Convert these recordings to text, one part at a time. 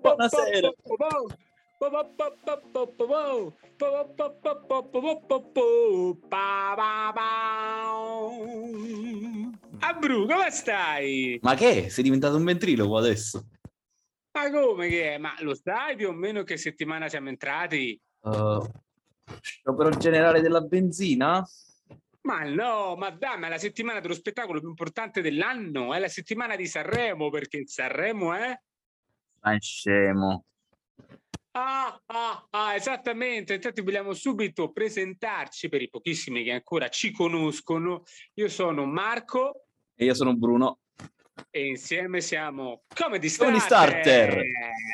Buonasera. Ah, Bru, come stai? Ma che? Sei diventato un ventriloquo adesso? Ma come che è? Ma lo sai più o meno che settimana siamo entrati? Uh, sciopero generale della benzina? Ma no, ma dai, ma è la settimana dello spettacolo più importante dell'anno, è la settimana di Sanremo, perché Sanremo è... Ma scemo. Ah, ah, ah, esattamente. Infatti vogliamo subito presentarci per i pochissimi che ancora ci conoscono. Io sono Marco. E io sono Bruno. E insieme siamo Comedy Starter. Starter. Starter.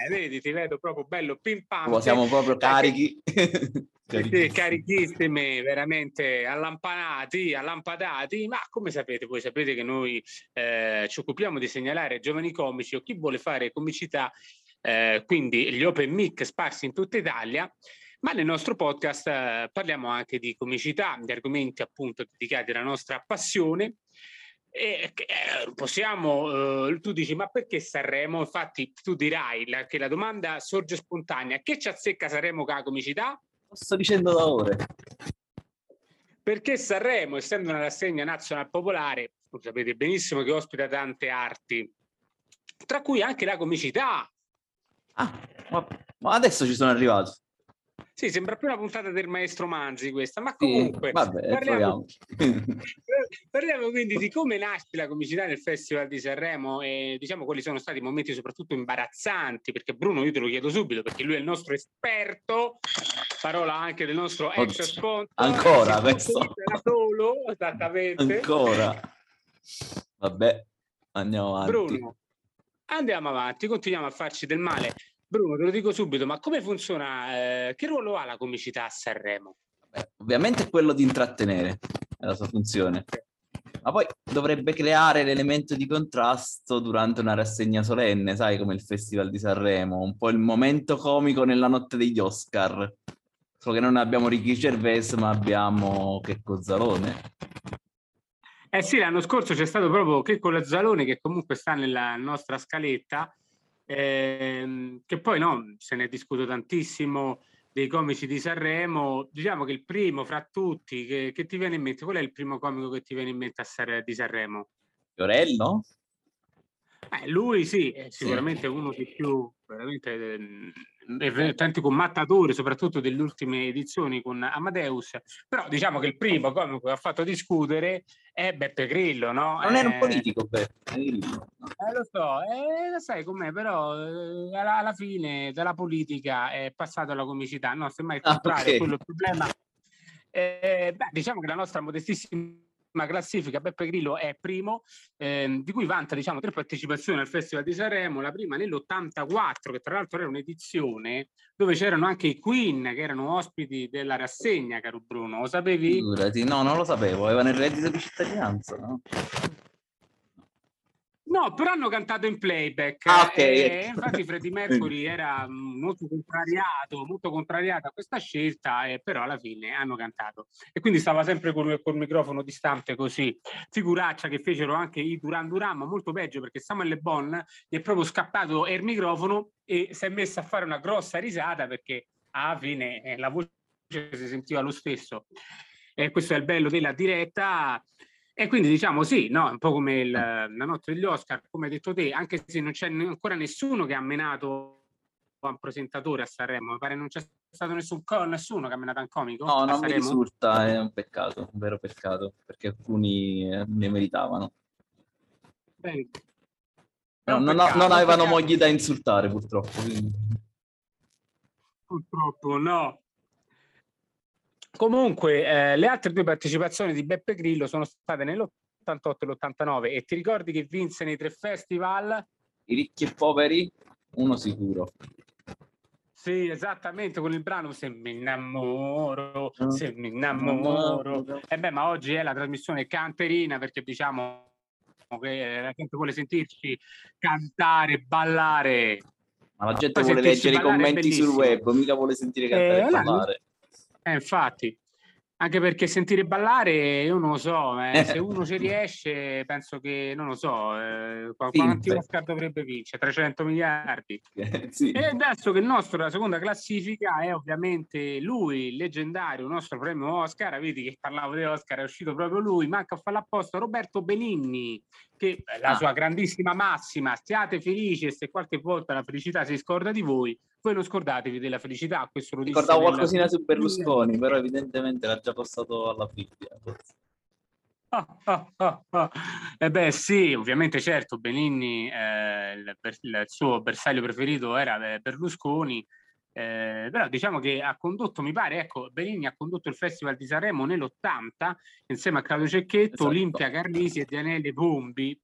Vedi, ti vedo proprio bello pimpante. Oh, siamo proprio carichi. Siete carichissimi, veramente allampanati, allampadati, ma come sapete, voi sapete che noi eh, ci occupiamo di segnalare giovani comici o chi vuole fare comicità, eh, quindi gli open mic sparsi in tutta Italia, ma nel nostro podcast eh, parliamo anche di comicità, di argomenti appunto dedicati alla nostra passione. E, eh, possiamo, eh, tu dici, ma perché Sanremo? Infatti, tu dirai la, che la domanda sorge spontanea: che ci azzecca Sanremo con la comicità? Lo sto dicendo da ore. Perché Sanremo, essendo una rassegna nazionale popolare, lo sapete benissimo che ospita tante arti, tra cui anche la comicità. Ah, ma, ma adesso ci sono arrivato. Sì, sembra più una puntata del maestro Manzi questa, ma comunque Sì, vabbè, parliamo. parliamo quindi di come nasce la comicità nel Festival di Sanremo e diciamo quali sono stati i momenti soprattutto imbarazzanti, perché Bruno io te lo chiedo subito perché lui è il nostro esperto, parola anche del nostro ex sponsor. ancora sponsorizza da solo, esattamente. Ancora. Vabbè, andiamo avanti. Bruno, andiamo avanti, continuiamo a farci del male. Bruno, te lo dico subito, ma come funziona? eh, che ruolo ha la comicità a Sanremo? Beh, ovviamente quello di intrattenere, è la sua funzione. Ma poi dovrebbe creare l'elemento di contrasto durante una rassegna solenne, sai, come il Festival di Sanremo, un po' il momento comico nella notte degli Oscar. Solo che non abbiamo Ricky Gervais, ma abbiamo Checco Zalone. Eh sì, l'anno scorso c'è stato proprio Checco Lazzalone che comunque sta nella nostra scaletta, ehm, che poi no, se ne discuto tantissimo dei comici di Sanremo. Diciamo che il primo fra tutti che, che ti viene in mente, qual è il primo comico che ti viene in mente a Sanre- di Sanremo? Fiorello? Eh, lui sì, è sicuramente uno dei più veramente tanti commentatori, soprattutto delle ultime edizioni con Amadeus, però diciamo che il primo comico che ha fatto discutere è Beppe Grillo, no? Non era un Eh, politico, Grillo. eh, lo so, eh, lo sai com'è, però eh, alla, alla fine dalla politica è passato alla comicità, no, semmai il Ah, contrario, ok. quello è il problema. Eh, beh, diciamo che la nostra modestissima classifica, Beppe Grillo è primo, ehm, di cui vanta diciamo, tre partecipazioni al Festival di Sanremo, la prima nell'84, che tra l'altro era un'edizione dove c'erano anche i Queen, che erano ospiti della rassegna, caro Bruno, lo sapevi? No, non lo sapevo, avevano il reddito di cittadinanza, no? No, però hanno cantato in playback. Ah, ok. E infatti Freddie Mercury era mm, molto contrariato, molto contrariato a questa scelta, eh, però alla fine hanno cantato. E quindi stava sempre col, col microfono distante così. Figuraccia che fecero anche i Duran Duran, ma molto peggio perché Samuel Le Bon gli è proprio scappato il microfono e si è messo a fare una grossa risata perché alla fine eh, la voce si sentiva lo stesso. E questo è il bello della diretta. E quindi diciamo sì, no, un po' come il- la notte degli Oscar, come hai detto te, anche se non c'è ancora nessuno che ha menato un presentatore a Sanremo, mi pare non c'è stato nessun co- nessuno che ha menato un comico No, non mi Sanremo. risulta, è un peccato, un vero peccato, perché alcuni eh, ne meritavano. Bene. No, non, peccato, non avevano peccato. mogli da insultare, purtroppo. quindi- Purtroppo no. Comunque, eh, le altre due partecipazioni di Beppe Grillo sono state nell'88 e l'89 e ti ricordi che vinse nei tre festival? I ricchi e poveri, uno sicuro. Sì, esattamente, con il brano Se mi innamoro, Ah. se mi innamoro. E beh, ma oggi è la trasmissione canterina perché diciamo che la gente vuole sentirci cantare, ballare. Ma la gente Poi vuole leggere i ballare commenti sul web, mica vuole sentire cantare Eh, e parlare. Eh, infatti. Anche perché sentire ballare, io non lo so, eh, se uno ci riesce, penso che, non lo so, eh, quanti Oscar dovrebbe vincere? 300 miliardi? Eh, sì. E adesso che il nostro, la seconda classifica è ovviamente lui, il leggendario, il nostro premio Oscar, vedi che parlavo di Oscar, è uscito proprio lui, manca a farlo apposta, Roberto Benigni, che è la ah. sua grandissima massima, siate felici e se qualche volta la felicità si scorda di voi, voi non scordatevi della felicità. Questo lo Ricordavo qualcosina su Berlusconi, però evidentemente l'ha già passato alla Bibbia. Ah, ah, ah, ah. Eh beh sì, ovviamente certo, Benigni, eh, il, il, suo bersaglio preferito era eh, Berlusconi, eh, però diciamo che ha condotto, mi pare, ecco, Benigni ha condotto il Festival di Sanremo nell'80 insieme a Claudio Cecchetto, esatto. Olimpia Carlisi e Daniele Bombi,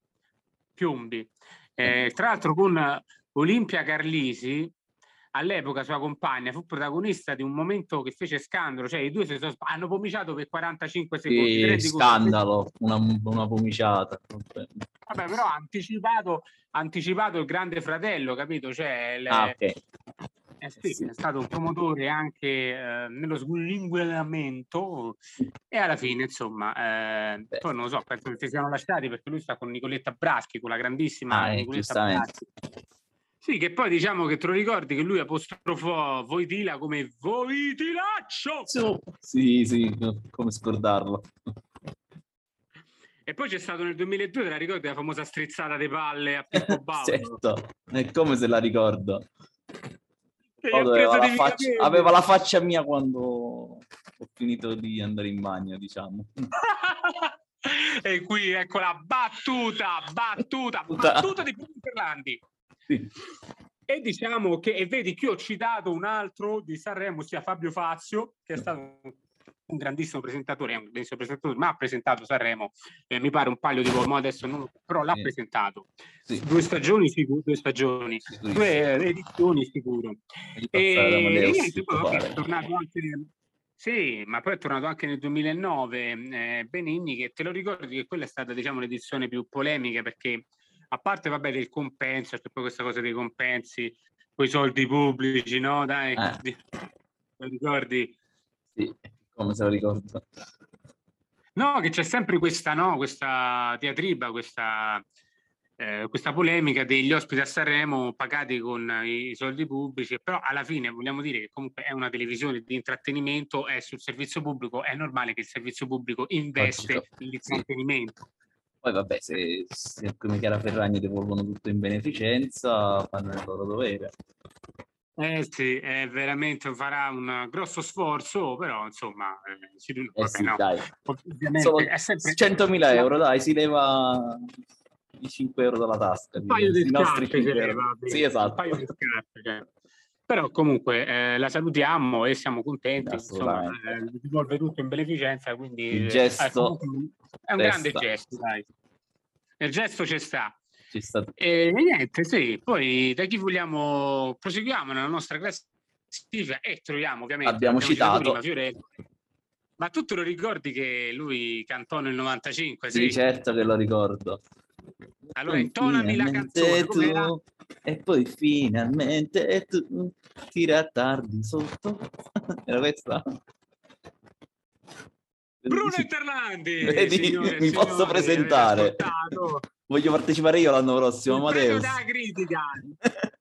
Piombi. Eh, tra l'altro con Olimpia Carlisi all'epoca sua compagna fu protagonista di un momento che fece scandalo, cioè i due si sono, hanno pomiciato per 45 secondi. Sì, scandalo, una, una pomiciata. Vabbè, però ha anticipato, anticipato il grande fratello, capito? Cioè, le, ah, okay. Eh sì, sì. è stato un promotore anche eh, nello slinguellamento e alla fine, insomma, eh, poi non lo so, penso che si siano lasciati perché lui sta con Nicoletta Braschi, con la grandissima ah, Nicoletta Braschi. Sì, che poi diciamo che te lo ricordi che lui apostrofò Voitila come Voitilaccio! Sì, sì, come scordarlo. E poi c'è stato nel 2002, te la ricordi, la famosa strizzata dei palle a Pippo Baudo? certo, è come se la ricordo. Aveva la, faccia, aveva la, faccia, mia quando ho finito di andare in bagno, diciamo. e qui ecco la battuta, battuta, battuta di Bruno Ferrandi. Sì. E diciamo che, e vedi che ho citato un altro di Sanremo, sia Fabio Fazio, che è stato un grandissimo presentatore, un grandissimo presentatore, ma ha presentato Sanremo, eh, mi pare un paio di volte, adesso non, però l'ha sì. presentato. Sì. Due stagioni sicuro, due stagioni, sì, due edizioni sicuro. E, e niente, poi è tornato anche nel, sì, ma poi è tornato anche nel 2009 eh, Benigni, che te lo ricordi che quella è stata diciamo l'edizione più polemica perché a parte vabbè del compenso, c'è poi questa cosa dei compensi, quei soldi pubblici, no? Dai, eh. lo ricordi? Sì, come se lo ricordo. No, che c'è sempre questa, no, questa diatriba, questa, eh, questa polemica degli ospiti a Sanremo pagati con i soldi pubblici, però alla fine vogliamo dire che comunque è una televisione di intrattenimento, è sul servizio pubblico, è normale che il servizio pubblico investe nell'intrattenimento. Poi vabbè, se, se come Chiara Ferragni devolvono tutto in beneficenza, fanno il loro dovere. Eh sì, è veramente farà un grosso sforzo, però insomma, eh, si, eh vabbè, sì, no. dai. Ovviamente sempre 100.000 euro, dai, si leva i 5 euro dalla tasca. Un paio di scarpe si leva. Sì, esatto. Un paio di scarpe, cioè. Però comunque eh, la salutiamo e siamo contenti, insomma, eh, risolve tutto in beneficenza, quindi il gesto è un grande gesto, dai. Il gesto ci sta. Ci sta. E niente, sì, poi da chi vogliamo, proseguiamo nella nostra classifica e troviamo ovviamente... Abbiamo, citato... Prima, Ma tu te lo ricordi che lui cantò nel 95? Sì, sì certo che lo ricordo. Allora, intonami la canzone. Tu, e poi finalmente tu tira tardi sotto. Era questa? Bruno Interlandi! Vedi, signore, mi signore, posso presentare. Voglio partecipare io l'anno prossimo, Il Amadeus. Premio critica.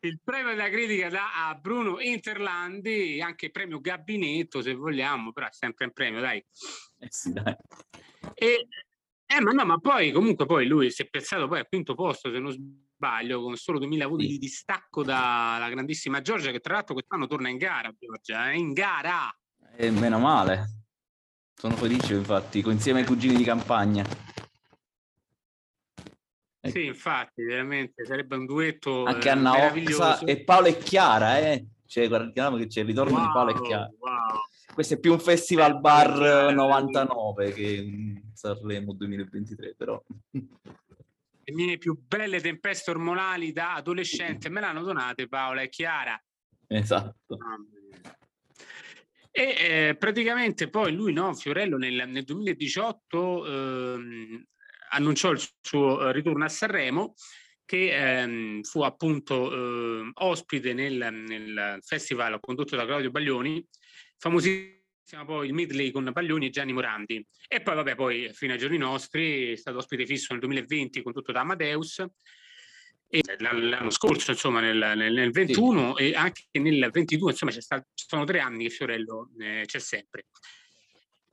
Il premio della critica da a Bruno Interlandi, anche premio gabinetto se vogliamo, però è sempre un premio, dai. Eh sì, dai. E eh, ma no, ma poi comunque poi lui si è piazzato poi al quinto posto, se non sbaglio, con solo 2000 voti sì. di distacco dalla grandissima Giorgia, che tra l'altro quest'anno torna in gara, Giorgia, è eh, in gara! E meno male. Sono felice, infatti, insieme ai cugini di campagna. Ecco. Sì, infatti, veramente sarebbe un duetto Anche eh, Anna Oxa e Paolo e Chiara, eh? Cioè, guardiamo che c'è il ritorno wow, di Paolo e Chiara. Wow. Questo è più un festival bar 99 che Sanremo 2023, però. Le mie più belle tempeste ormonali da adolescente me l'hanno donate Paola e Chiara. Esatto. E eh, praticamente poi lui, no, Fiorello, nel, nel 2018 ehm, annunciò il suo ritorno a Sanremo che ehm, fu appunto eh, ospite nel, nel, festival condotto da Claudio Baglioni famosissimo siamo poi il medley con Baglioni e Gianni Morandi. E poi, vabbè, poi fino ai giorni nostri è stato ospite fisso nel 2020 con tutto da Amadeus. E l'anno scorso, insomma, nel, nel, nel 21 sì. e anche nel 22, insomma, ci sono tre anni che Fiorello eh, c'è sempre.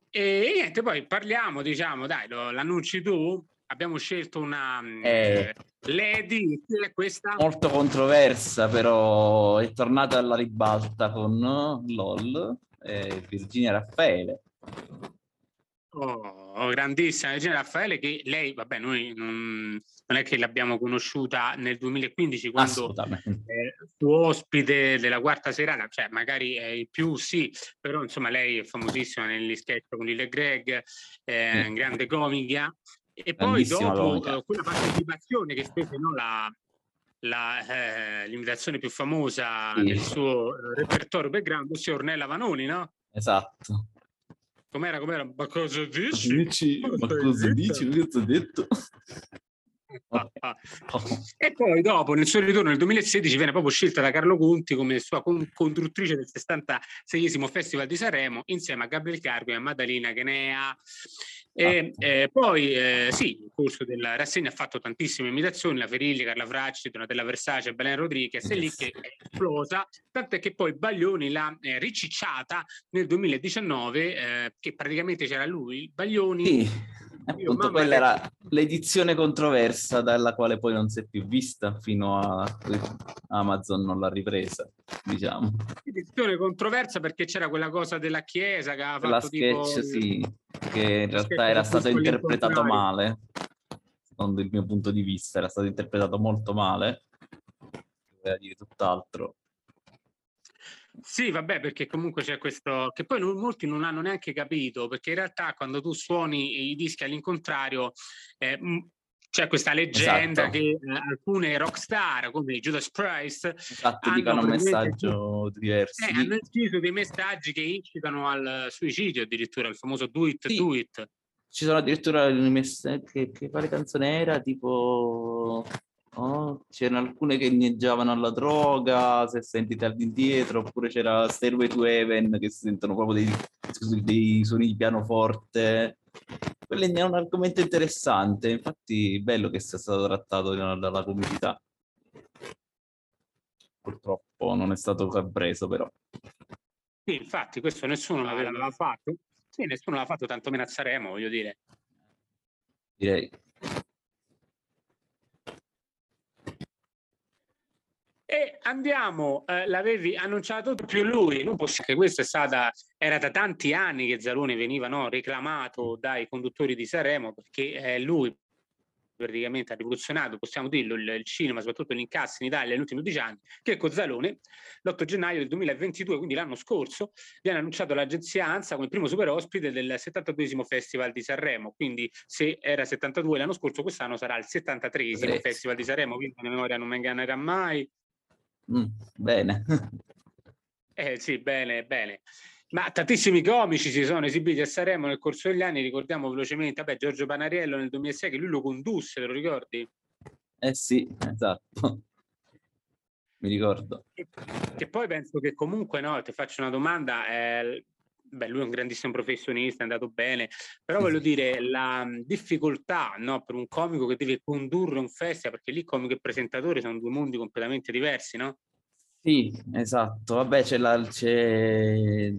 E, niente, poi parliamo, diciamo, dai, lo, l'annunci tu, abbiamo scelto una mm, eh, Lady, questa? Molto controversa, però è tornata alla ribalta con LOL eh, Virginia Raffaele. Oh, grandissima Virginia Raffaele che lei, vabbè, noi non, non è che l'abbiamo conosciuta nel 2015 quando eh, fu ospite della quarta serata, cioè magari è il più sì, però insomma lei è famosissima negli sketch con Lille Greg, eh, mm. grande comica. E poi dopo eh, quella partecipazione che fece no, la, la, eh, l'imitazione più famosa sì. del suo eh, repertorio background, ossia Ornella Vanoni, no? Esatto. Com'era, com'era? Ma cosa dici? dici? Ma cosa dici? Ti ho detto? e poi dopo, nel suo ritorno nel 2016, viene proprio scelta da Carlo Conti come sua con- conduttrice del 66 Festival di Sanremo, insieme a Gabriel Cargo e a Maddalena Genea. E, ah. eh, poi eh, sì, nel corso della rassegna ha fatto tantissime imitazioni, la Ferilli, Carla Fracci, Donatella Versace, Belen Rodriguez, è lì che è esplosa, tant'è che poi Baglioni l'ha eh, ricicciata nel 2019, eh, che praticamente c'era lui, Baglioni... Sì Appunto, quella era l'edizione controversa dalla quale poi non si è più vista fino a Amazon non l'ha ripresa, diciamo. Edizione controversa perché c'era quella cosa della Chiesa che aveva la fatto sketch, tipo... sì, che in realtà era stato interpretato male, secondo il mio punto di vista, era stato interpretato molto male, voleva dire tutt'altro. Sì, vabbè, perché comunque c'è questo che poi molti non hanno neanche capito, perché in realtà quando tu suoni i dischi all'incontrario eh, c'è questa leggenda esatto. che eh, alcune rockstar come Judas Priest esatto, dicono un messaggio diverso. Eh, hanno inciso dei messaggi che incitano al suicidio addirittura, il famoso do it, sì. do it. Ci sono addirittura messaggi che, che quale canzone era? Tipo Oh, c'erano alcune che inneggiavano alla droga, se sentite all'indietro, oppure c'era Stairway to Heaven che si sentono proprio dei, dei suoni di pianoforte. Quello è un argomento interessante, infatti bello che sia stato trattato dalla comunità. Purtroppo non è stato compreso però. Sì, infatti questo nessuno l'aveva fatto. Sì, nessuno l'ha fatto, tanto meno a Saremo, voglio dire. Direi. E andiamo, eh, l'avevi annunciato più lui, non possiamo, che questo è stata, era da tanti anni che Zalone veniva no, reclamato dai conduttori di Sanremo perché eh, lui praticamente ha rivoluzionato, possiamo dirlo, il, cinema, soprattutto l'incasso in Italia negli ultimi 12 anni, che con Zalone l'8 gennaio del 2022, quindi l'anno scorso, viene annunciato l'agenzia ANSA come primo super ospite del 72 Festival di Sanremo, quindi se era 72 l'anno scorso, quest'anno sarà il 73 Festival di Sanremo, quindi la memoria non mi ingannerà mai. Mm, bene. Eh sì, bene, bene. Ma tantissimi comici si sono esibiti a Sanremo nel corso degli anni, ricordiamo velocemente, vabbè, Giorgio Panariello nel 2006 che lui lo condusse, te lo ricordi? Eh sì, esatto. Mi ricordo. Che, poi penso che comunque, no, ti faccio una domanda, eh, beh, lui è un grandissimo professionista, è andato bene, però voglio dire, la difficoltà no, per un comico che deve condurre un festival, perché lì comico e presentatore sono due mondi completamente diversi, no? Sì, esatto. Vabbè, c'è la, c'è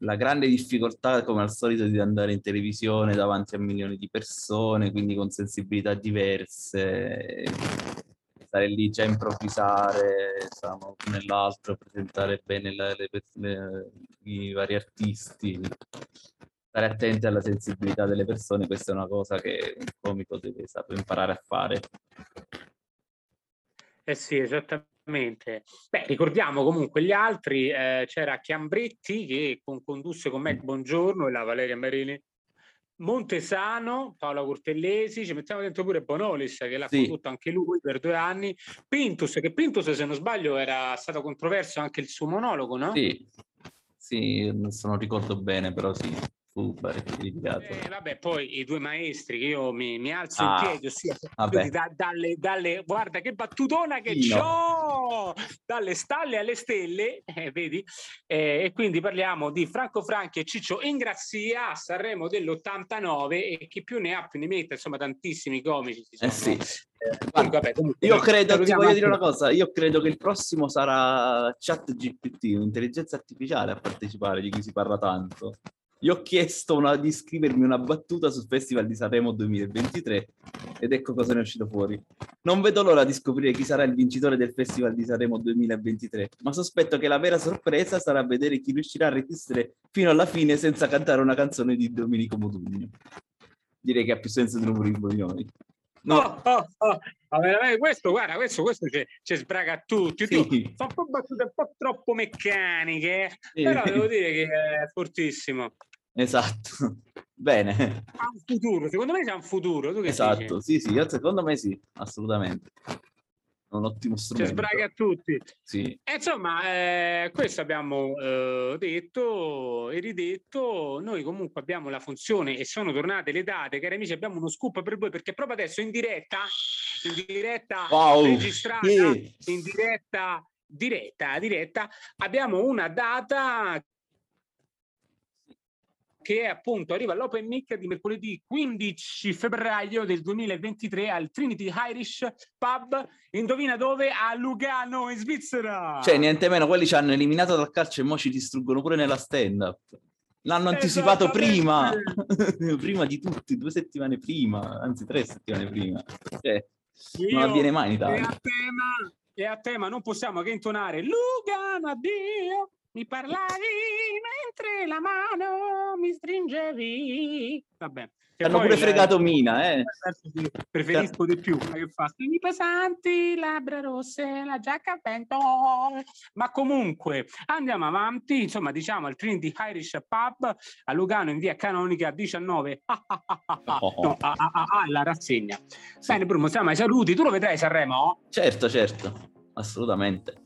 la grande difficoltà, come al solito, di andare in televisione davanti a milioni di persone, quindi con sensibilità diverse stare lì già a improvvisare, diciamo, nell'altro, presentare bene le, le, le, i vari artisti, stare attenti alla sensibilità delle persone, questa è una cosa che un comico deve saper imparare a fare. Eh sì, esattamente. Beh, ricordiamo comunque gli altri, eh, c'era Chiambretti che con, condusse con me Buongiorno e la Valeria Marini Montesano, Paola Cortellesi, ci mettiamo dentro pure Bonolis che l'ha sì. condotto anche lui per due anni, Pintus, che Pintus se non sbaglio era stato controverso anche il suo monologo, no? Sì, sì, non ricordo bene, però sì. Fu Eh, vabbè, poi i due maestri che io mi, mi alzo ah, in piedi, ossia da, dalle, dalle, guarda che battutona che Ino. ho dalle stalle alle stelle, eh, vedi? Eh, e quindi parliamo di Franco Franchi e Ciccio Ingrazia a Sanremo dell'89 e chi più ne ha più ne mette, insomma tantissimi comici. Eh sì. Comunque, vabbè, comunque, io credo, ti voglio dire una cosa, io credo che il prossimo sarà chat GPT, un'intelligenza artificiale a partecipare di cui si parla tanto. Gli ho chiesto una, di scrivermi una battuta sul Festival di Sanremo 2023 ed ecco cosa ne è uscito fuori. Non vedo l'ora di scoprire chi sarà il vincitore del Festival di Sanremo 2023, ma sospetto che la vera sorpresa sarà vedere chi riuscirà a resistere fino alla fine senza cantare una canzone di Domenico Modugno. Direi che ha più senso di un umorismo di noi. No. Oh, oh, oh. Ma questo, guarda, questo, questo ci sbraga a tutti. Sì. Fa un po' battute un po' troppo meccaniche, sì. però devo dire che è fortissimo. Esatto. Bene. Ha un futuro, secondo me c'è un futuro. Tu esatto, dici? sì, sì, secondo me sì, assolutamente. Un ottimo strumento. Ci sbraga a tutti. Sì. E insomma, eh, questo abbiamo eh, detto e ridetto. Noi comunque abbiamo la funzione e sono tornate le date, cari amici, abbiamo uno scoop per voi perché proprio adesso in diretta, in diretta wow. registrata, yeah. in diretta diretta, diretta, abbiamo una data che appunto arriva all'Open Mic di mercoledì 15 febbraio del 2023 al Trinity Irish Pub, indovina dove? A Lugano, in Svizzera. Cioè, niente meno, quelli ci hanno eliminato dal calcio e mo ci distruggono pure nella stand-up. L'hanno anticipato prima, prima di tutti, due settimane prima, anzi tre settimane prima. Cioè, non avviene mai in Italia. E a tema, e a tema non possiamo che intonare Lugano, addio, mi parlavi mentre la mano mi stringevi. Vabbè. Hanno pure fregato Mina, eh. Preferisco di più. Ma che fa? Stringhi pesanti, labbra rosse, la giacca a vento. Ma comunque, andiamo avanti. Insomma, diciamo al Trinity Irish Pub a Lugano in via Canonica 19. no, a, a, a, la rassegna. Sì. Bene, Bruno, siamo ai saluti. Tu lo vedrai Sanremo? Certo, certo. Assolutamente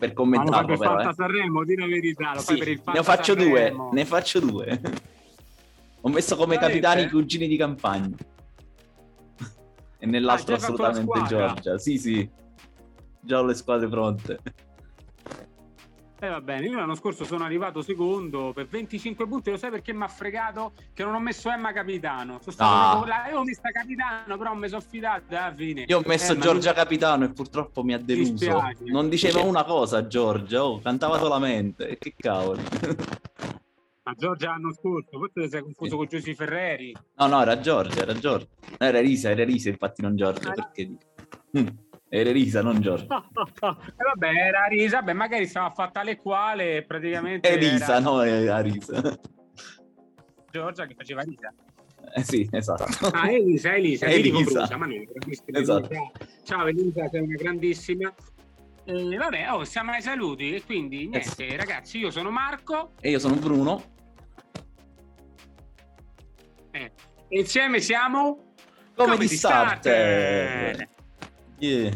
per commentarlo. Ma però, eh. Sanremo, di la verità, lo sì, per il ne faccio Sanremo. due, ne faccio due. Ho messo come Veramente? capitani i cugini di campagna. e nell'altro ah, assolutamente Giorgia. Sì, sì. Già ho le squadre pronte. Eh va bene, io l'anno scorso sono arrivato secondo per 25 punti, lo sai perché mi ha fregato? Che non ho messo Emma capitano. Sono stato ah. là, io ho messo capitano, però mi sono fidato alla fine. Io ho messo Emma, Giorgia capitano e purtroppo mi ha deluso. Non diceva una cosa Giorgia, oh, cantava solamente. E che cavolo. Ma Giorgia l'anno scorso, forse ti sei confuso sì. con Giussi Ferreri. No, no, era Giorgia, era Giorgia. Era Risa, era Risa, infatti non Giorgia, ah, perché... Mm. Era Risa, non Giorgia. eh vabbè, era Risa, beh, magari stava fatta le quale praticamente... È Risa, era... no, era Risa. Giorgia che faceva Risa. Eh sì, esatto. Ah, Elisa, Elisa, Elisa. ma non, esatto. Ciao Elisa, sei una grandissima. Eh, vabbè, oh, siamo ai saluti e quindi niente, eh ragazzi, io sono Marco. E io sono Bruno. Eh, insieme siamo... Come, Come di starter. starter. Yeah.